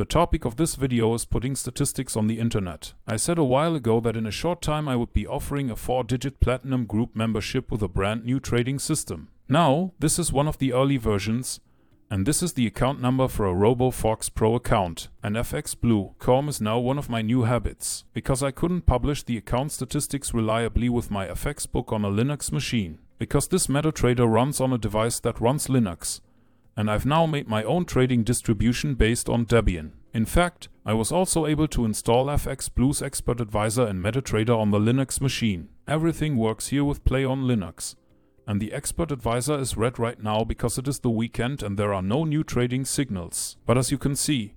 The topic of this video is putting statistics on the internet. I said a while ago that in a short time I would be offering a 4-digit platinum group membership with a brand new trading system. Now, this is one of the early versions, and this is the account number for a RoboForex Pro account. And FX Blue is now one of my new habits, because I couldn't publish the account statistics reliably with Myfxbook on a Linux machine. Because this MetaTrader runs on a device that runs Linux, and I've now made my own trading distribution based on Debian. In fact, I was also able to install FX Blue's Expert Advisor and MetaTrader on the Linux machine. Everything works here with PlayOnLinux. And the Expert Advisor is red right now because it is the weekend and there are no new trading signals. But as you can see,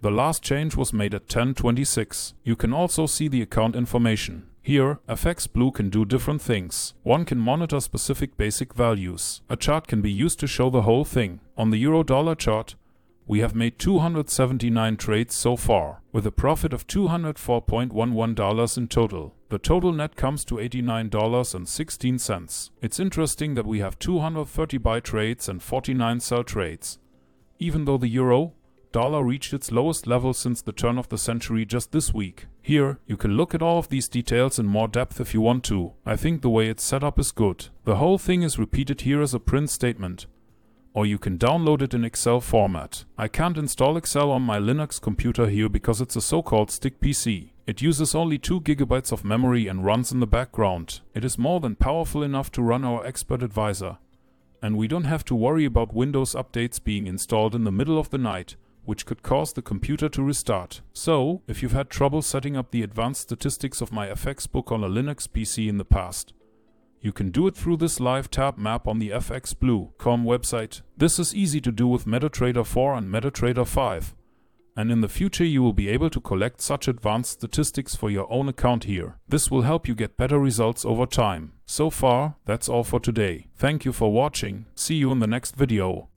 the last change was made at 1026. You can also see the account information. Here, FX Blue can do different things. One can monitor specific basic values. A chart can be used to show the whole thing. On the euro dollar chart, we have made 279 trades so far, with a profit of $204.11 in total. The total net comes to $89.16. It's interesting that we have 230 buy trades and 49 sell trades. Even though the euro dollar reached its lowest level since the turn of the century just this week. Here, you can look at all of these details in more depth if you want to. I think the way it's set up is good. The whole thing is repeated here as a print statement. Or you can download it in Excel format. I can't install Excel on my Linux computer here because it's a so-called stick PC. It uses only 2 gigabytes of memory and runs in the background. It is more than powerful enough to run our expert advisor. And we don't have to worry about Windows updates being installed in the middle of the night which could cause the computer to restart. So, if you've had trouble setting up the advanced statistics of Myfxbook on a Linux PC in the past, you can do it through this live tab map on the fxblue.com website. This is easy to do with MetaTrader 4 and MetaTrader 5. And in the future you will be able to collect such advanced statistics for your own account here. This will help you get better results over time. So far, that's all for today. Thank you for watching. See you in the next video.